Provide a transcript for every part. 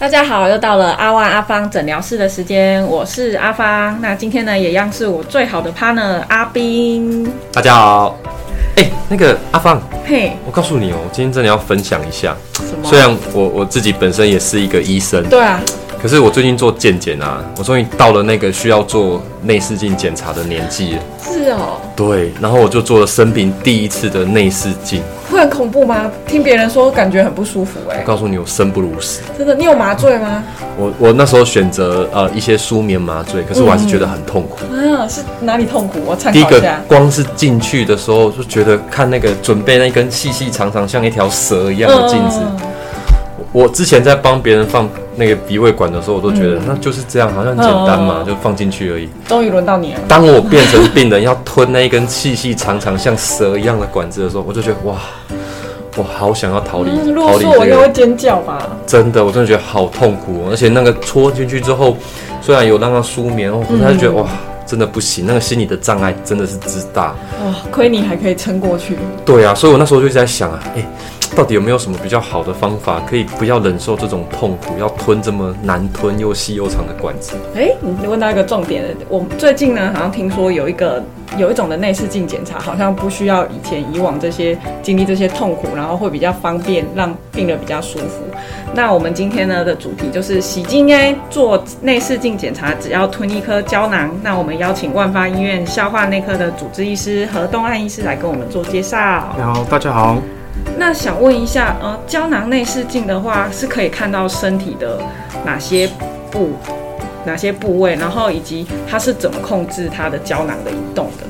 大家好，又到了阿万阿芳诊疗室的时间，我是阿芳。那今天呢，也一样是我最好的 partner 阿斌。大家好，哎、那个阿芳，嘿，我告诉你哦，我今天真的要分享一下。虽然我我自己本身也是一个医生，对啊，可是我最近做健检啊，我终于到了那个需要做内视镜检查的年纪了。是哦，对，然后我就做了生平第一次的内视镜。会很恐怖吗？听别人说感觉很不舒服哎、我告诉你，我生不如死。真的，你有麻醉吗？我我那时候选择呃一些舒眠麻醉，可是我还是觉得很痛苦。啊，是哪里痛苦？我参第一个考一下。光是进去的时候就觉得看那个准备那根细细长长像一条蛇一样的镜子，嗯我之前在帮别人放那个鼻胃管的时候，我都觉得那就是这样，好像很简单嘛，嗯就放进去而已。终于轮到你了。当我变成病人要吞那一根细细长长像蛇一样的管子的时候，我就觉得哇，我好想要逃离嗯，逃离我，应，该会尖叫吧？真的，我真的觉得好痛苦哦，而且那个戳进去之后，虽然有让它舒眠哦，可是他就觉得哇，真的不行，那个心理的障碍真的是之大。哇，亏你还可以撑过去。对啊，所以我那时候就一直在想啊，哎、到底有没有什么比较好的方法，可以不要忍受这种痛苦，要吞这么难吞又细又长的管子？哎、你问到一个重点了。我最近呢，好像听说有一个有一种的内视镜检查，好像不需要以前以往这些经历这些痛苦，然后会比较方便，让病人比较舒服。那我们今天呢的主题就是洗净 A 做内视镜检查，只要吞一颗胶囊。那我们邀请万发医院消化内科的主治医师何东汉医师来跟我们做介绍。好，大家好。那想问一下，呃，胶囊内视镜的话，是可以看到身体的哪些部、哪些部位，然后以及它是怎么控制它的胶囊的移动的？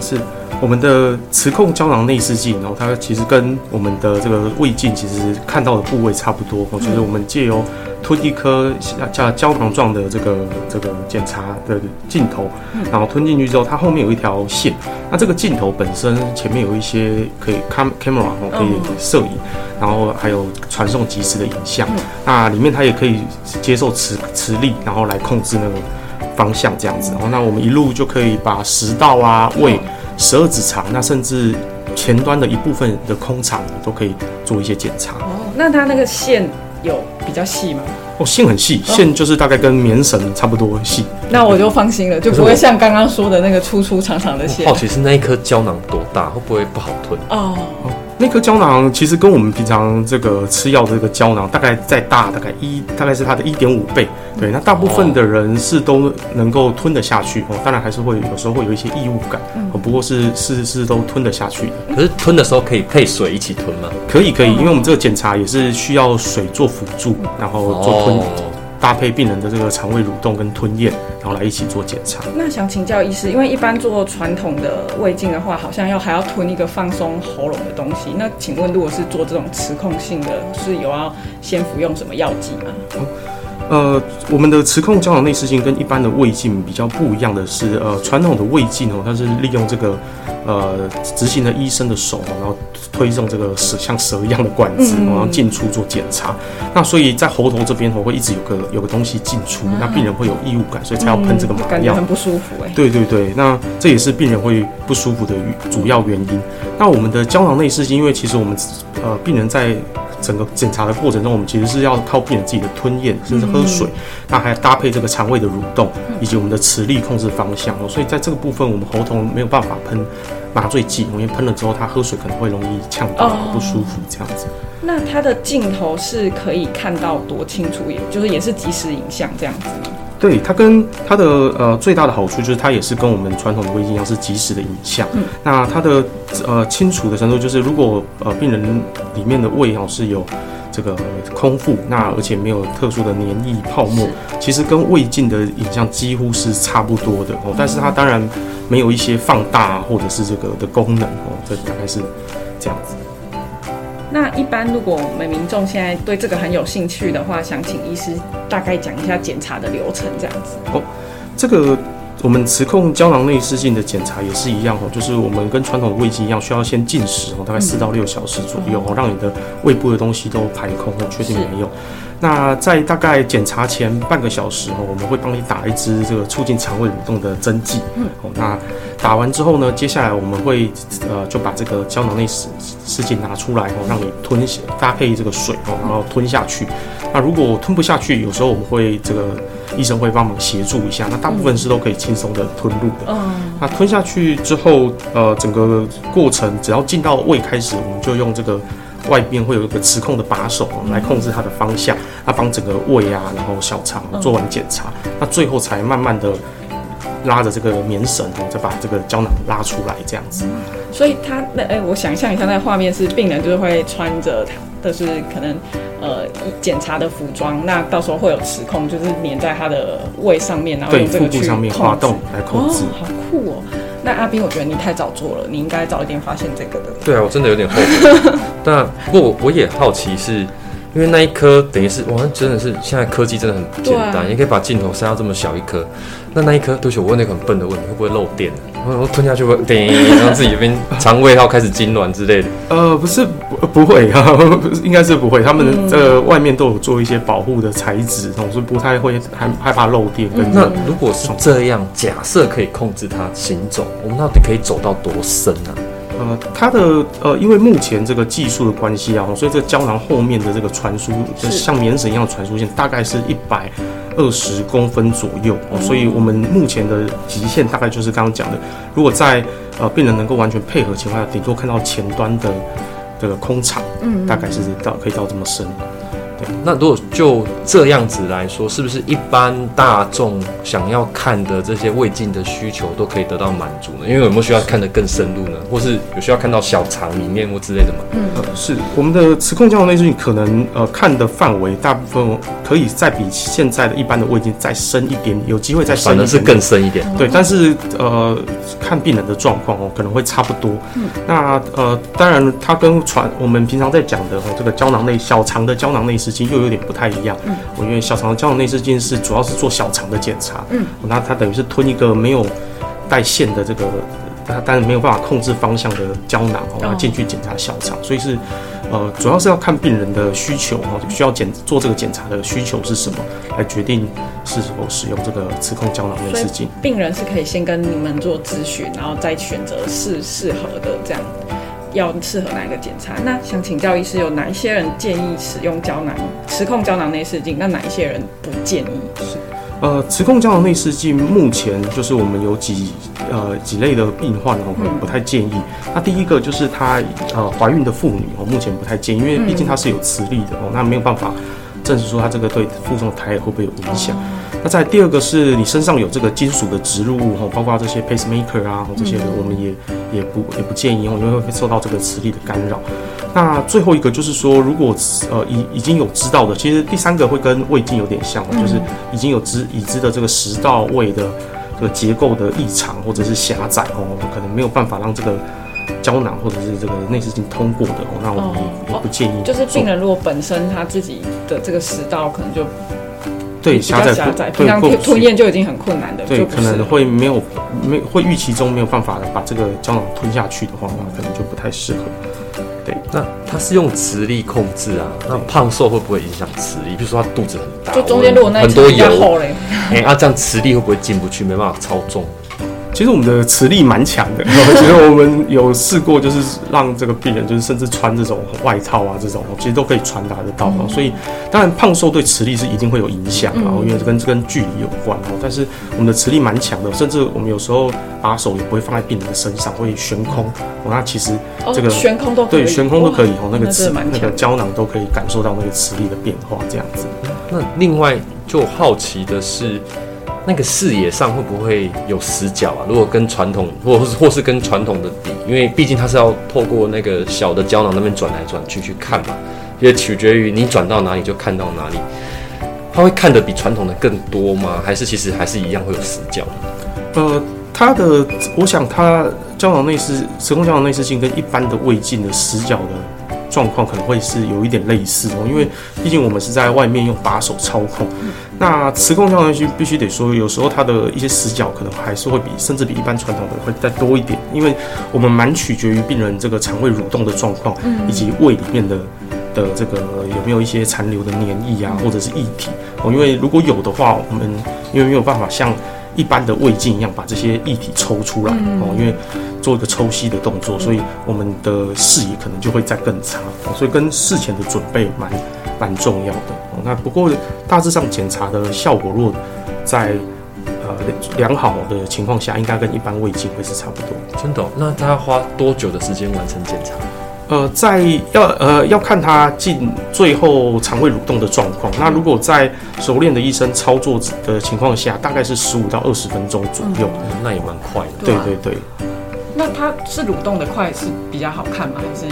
是我们的磁控胶囊内视镜，然后它其实跟我们的这个胃镜其实看到的部位差不多，哦，就是我们借由吞一颗像胶囊状的这个这个检查的镜头，然后吞进去之后，它后面有一条线，那这个镜头本身前面有一些可以 cam camera 哦，可以摄影，然后还有传送即时的影像，那里面它也可以接受磁磁力，然后来控制那个。方向这样子，然后那我们一路就可以把食道啊、胃、十二指肠，那甚至前端的一部分的空肠都可以做一些检查。哦，那它那个线有比较细吗？哦，线很细，线就是大概跟棉绳差不多细。那我就放心了，就不会像刚刚说的那个粗粗长长的线我好。奇是那一颗胶囊多大，会不会不好吞？哦，那颗胶囊其实跟我们平常这个吃药的这个胶囊大概再大，大概一大概是它的一点五倍。对，那大部分的人是都能够吞得下去哦，当然还是会有时候会有一些异物感，哦，不过是是是都吞得下去的。可是吞的时候可以配水一起吞吗？可以可以，因为我们这个检查也是需要水做辅助，然后做吞、搭配病人的这个肠胃蠕动跟吞咽，然后来一起做检查。那想请教医师，因为一般做传统的胃镜的话，好像要还要吞一个放松喉咙的东西。那请问，如果是做这种磁控性的，是有要先服用什么药剂吗？呃，我们的磁控胶囊内视镜跟一般的胃镜比较不一样的是，呃，传统的胃镜哦，它是利用这个呃执行的医生的手，然后推动这个蛇像蛇一样的管子，嗯然后进出做检查。那所以在喉头这边，我会一直有个有个东西进出，那病人会有异物感，所以才要喷这个麻药。感觉很不舒服哎、对对对，那这也是病人会不舒服的主要原因。那我们的胶囊内视镜，因为其实我们呃病人在整个检查的过程中，我们其实是要靠病人自己的吞咽，甚至喝水，那还搭配这个肠胃的蠕动，以及我们的磁力控制方向哦。所以在这个部分，我们喉头没有办法喷麻醉剂，因为喷了之后，他喝水可能会容易呛到、哦不舒服这样子。那它的镜头是可以看到多清楚，也就是也是即时影像这样子吗？对它跟它的呃最大的好处就是它也是跟我们传统的胃镜一样是即时的影像。嗯那它的呃清楚的程度就是，如果呃病人里面的胃哦是有这个空腹，那而且没有特殊的黏液泡沫，其实跟胃镜的影像几乎是差不多的哦。但是它当然没有一些放大或者是这个的功能哦，这大概是这样子。那一般如果我们民众现在对这个很有兴趣的话，想请医师大概讲一下检查的流程这样子。哦这个我们磁控胶囊内视镜的检查也是一样哦，就是我们跟传统的胃镜一样，需要先进食哦，大概四到六小时左右哦，让你的胃部的东西都排空哦，确定没有。那在大概检查前半个小时哦，我们会帮你打一支这个促进肠胃蠕动的针剂。嗯，哦，那打完之后呢，接下来我们会呃就把这个胶囊内视视镜拿出来哦，让你吞下，搭配这个水哦，然后吞下去。那如果吞不下去，有时候我们会这个医生会帮忙协助一下。那大部分是都可以轻松的吞入的。嗯，那吞下去之后，呃，整个过程只要进到胃开始，我们就用这个。外边会有一个磁控的把手来控制它的方向，它帮整个胃啊，然后小肠做完检查，那最后才慢慢的拉着这个棉绳哦，再把这个胶囊拉出来这样子。所以他那哎，我想象一下，那个画面是病人就是会穿着的是可能呃检查的服装，那到时候会有磁控，就是粘在他的胃上面，然后用这个去滑动来控制。好酷哦！那阿斌，我觉得你太早做了，你应该早一点发现这个的。对啊，我真的有点后悔。但不过我也好奇，是因为那一颗等于是哇，真的是现在科技真的很简单，也可以把镜头塞到这么小一颗。那那一颗，对不起，我问那个很笨的问题，会不会漏电？我我吞下去会叮，然后自己这边肠胃要开始痉挛之类的。呃，不是不不会啊，应该是不会。他们呃外面都有做一些保护的材质，总是不太会害害怕漏电。那如果是这样，假设可以控制它行走，我们到底可以走到多深呢？呃，它的呃，因为目前这个技术的关系啊，所以这个胶囊后面的这个传输，就像棉绳一样的传输线，大概是一百二十公分左右哦。所以我们目前的极限大概就是刚刚讲的，如果在呃病人能够完全配合情况下，顶多看到前端的这个空场，嗯，大概是到可以到这么深。那如果就这样子来说，是不是一般大众想要看的这些胃镜的需求都可以得到满足呢？因为有没有需要看得更深入呢？或是有需要看到小肠里面或之类的吗？嗯，是我们的磁控胶囊内视镜可能呃看的范围大部分可以再比现在的一般的胃镜再深一点，有机会再深。反而是更深一点。对，但是呃看病人的状况哦，可能会差不多。嗯，那呃当然它跟传我们平常在讲的哦这个胶囊内小肠的胶囊内视镜又有点不太一样，嗯，我因为小肠的胶囊内视镜是主要是做小肠的检查，嗯，那它等于是吞一个没有带线的这个，它但是没有办法控制方向的胶囊哦，然后进去检查小肠，所以是，呃，主要是要看病人的需求哦，需要检做这个检查的需求是什么，来决定是否使用这个磁控胶囊内视镜。病人是可以先跟你们做咨询，然后再选择适适合的这样。要适合哪一个检查？那想请教医师，有哪一些人建议使用胶囊磁控胶囊内视镜？那哪一些人不建议？是，呃，磁控胶囊内视镜目前就是我们有几呃几类的病患哦，不太建议。那第一个就是她呃怀孕的妇女哦，目前不太建议，因为毕竟它是有磁力的哦，那没有办法证实说它这个对腹中的胎儿会不会有影响。那在第二个是你身上有这个金属的植入物哈，包括这些 pacemaker 啊这些的，我们也也不也不建议哦，因为会受到这个磁力的干扰。那最后一个就是说，如果呃已已经有知道的，其实第三个会跟胃镜有点像，就是已经有知已知的这个食道胃的这个结构的异常或者是狭窄哦，可能没有办法让这个胶囊或者是这个内视镜通过的哦，那我们也也不建议。就是病人如果本身他自己的这个食道可能就。对狭窄，对吞吞咽就已经很困难的，对可能会没有没会预期中没有办法把这个胶囊吞下去的话，那可能就不太适合。对，那它是用磁力控制啊，那胖瘦会不会影响磁力？比如说他肚子很大，就中间如果那很多油，哎，啊这样磁力会不会进不去，没办法操纵？其实我们的磁力蛮强的，其实我们有试过，就是让这个病人，就是甚至穿这种外套啊，这种其实都可以传达得到。所以当然胖瘦对磁力是一定会有影响啊，因为跟这跟距离有关哦。但是我们的磁力蛮强的，甚至我们有时候把手也不会放在病人的身上，会悬空。那其实这个悬空都对悬空都可以哦，那个磁那个胶囊都可以感受到那个磁力的变化，这样子。那另外就好奇的是。那个视野上会不会有死角啊？如果跟传统，或是或是跟传统的比，因为毕竟它是要透过那个小的胶囊那边转来转去去看嘛，也取决于你转到哪里就看到哪里。它会看的比传统的更多吗？还是其实还是一样会有死角？呃，它的，我想它胶囊内视磁控胶囊内视镜跟一般的胃镜的死角的。状况可能会是有一点类似哦，因为毕竟我们是在外面用把手操控。那磁控胶囊区必须得说，有时候它的一些死角可能还是会比甚至比一般传统的会再多一点，因为我们蛮取决于病人这个肠胃蠕动的状况，以及胃里面的的这个有没有一些残留的黏液啊，或者是液体哦。因为如果有的话，我们因为没有办法像一般的胃镜一样把这些液体抽出来哦，因为做一个抽吸的动作，所以我们的视野可能就会再更差哦。所以跟事前的准备蛮蛮重要的哦。那不过大致上检查的效果，如果在呃良好的情况下，应该跟一般胃镜会是差不多。真的哦、那他要花多久的时间完成检查？呃，在要呃要看他进最后肠胃蠕动的状况。那如果在熟练的医生操作的情况下，大概是十五到二十分钟左右。哦那也蛮快的。对对对那它是蠕动的快是比较好看吗？还是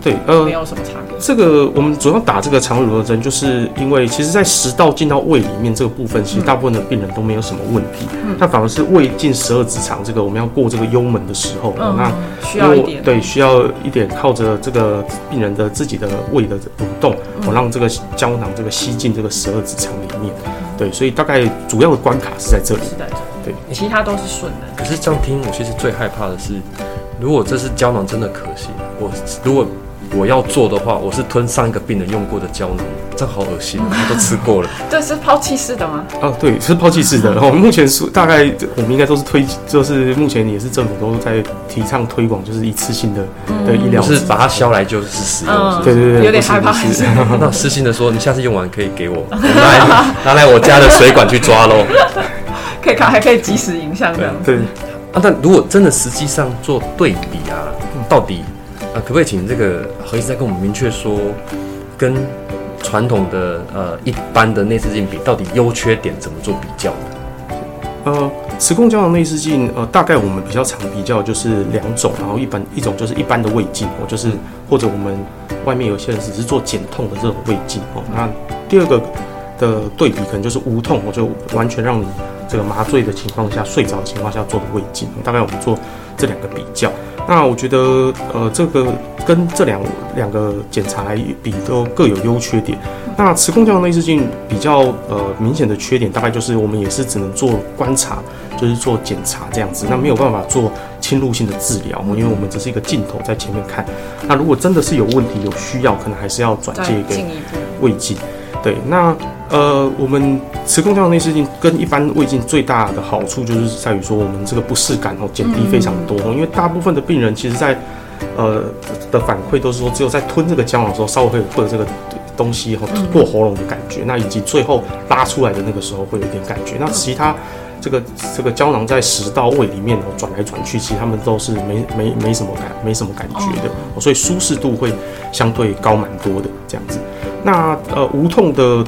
对，呃没，有什么差别？这个我们主要打这个肠胃蠕动针，就是因为其实，在食道进到胃里面这个部分，其实大部分的病人都没有什么问题，但反而是胃进十二指肠这个我们要过这个幽门的时候，嗯那需要一点。对，需要一点靠着这个病人的自己的胃的蠕动，我、让这个胶囊这个吸进这个十二指肠里面。对，所以大概主要的关卡是在这里。是的，对，其他都是顺的。可是这样听，我其实最害怕的是，如果这是胶囊真的可行，我如果我要做的话，我是吞上一个病人用过的胶囊，这样好恶心，我 都吃过了。这是抛弃式的吗？啊，对，是抛弃式的。然后目前是大概我们应该都是推，就是目前也是政府都在提倡推广，就是一次性的的医疗不。是把它削来就是使用。嗯对对对，有点害怕 那私信的说，你下次用完可以给我，我拿来拿来我家的水管去抓喽。可以看，还可以及时影像这样。对，啊，但如果真的实际上做对比啊，到底啊，可不可以请这个何医师再跟我们明确说，跟传统的呃一般的内视镜比，到底优缺点怎么做比较呢？呃，磁控胶囊内视镜，呃，大概我们比较常比较就是两种，然后一般一种就是一般的胃镜，哦，就是或者我们外面有些人只是做减痛的这种胃镜，哦，那第二个的对比可能就是无痛，我就完全让你这个麻醉的情况下、睡着的情况下做的胃镜，大概我们做这两个比较。那我觉得，呃，这个跟这两两个检查来比，都各有优缺点。那磁共胶囊内视镜比较呃明显的缺点，大概就是我们也是只能做观察，就是做检查这样子，那没有办法做侵入性的治疗，因为我们只是一个镜头在前面看。那如果真的是有问题、有需要，可能还是要转再介给胃镜。对，那呃，我们磁控胶囊内视镜跟一般胃镜最大的好处就是在于说，我们这个不适感哦减低非常多哦，因为大部分的病人其实在呃的反馈都是说，只有在吞这个胶囊的时候，稍微会有会有这个东西哈过喉咙的感觉，那以及最后拉出来的那个时候会有点感觉，那其他。这个这个胶囊在食道胃里面哦转来转去，其实他们都是没没没什么感没什么感觉的，哦所以舒适度会相对高蛮多的这样子。那呃无痛的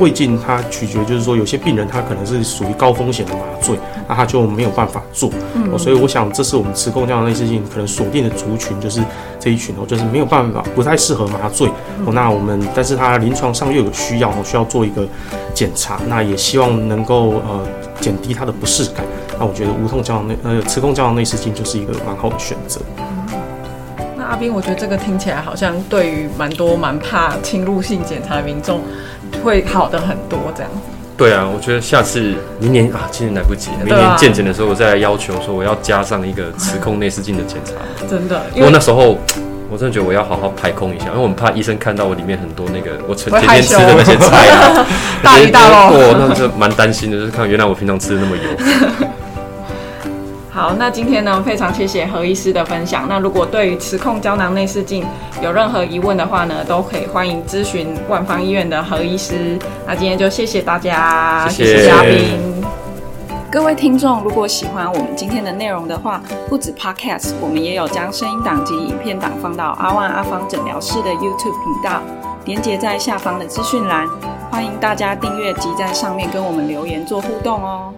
胃镜，它取决就是说，有些病人他可能是属于高风险的麻醉，那他就没有办法做。哦，所以我想这是我们磁控胶囊内视镜可能锁定的族群，就是这一群哦，就是没有办法，不太适合麻醉。哦，那我们但是他临床上又有需要，哦，需要做一个检查，那也希望能够呃减低他的不适感。那我觉得无痛胶囊内呃磁控胶囊内视镜就是一个蛮好的选择。那阿斌，我觉得这个听起来好像对于蛮多蛮怕侵入性检查的民众会好的很多这样。对啊，我觉得下次明年啊，今年来不及，明年健检的时候我再来要求说我要加上一个磁控内视镜的检查。真的，不因为那时候我真的觉得我要好好排空一下，因为我们怕医生看到我里面很多那个我前前天吃的那些菜啊，大鱼大肉哇，那就蛮担心的，就是看原来我平常吃的那么油。好，那今天呢，非常谢谢何医师的分享。那如果对于磁控胶囊内视镜有任何疑问的话呢，都可以欢迎咨询万方医院的何医师。那今天就谢谢大家，谢谢谢嘉宾。各位听众，如果喜欢我们今天的内容的话，不止 Podcast，我们也有将声音档及影片档放到阿万阿芳诊疗室的 YouTube 频道，连接在下方的资讯栏，欢迎大家订阅及在上面跟我们留言做互动哦。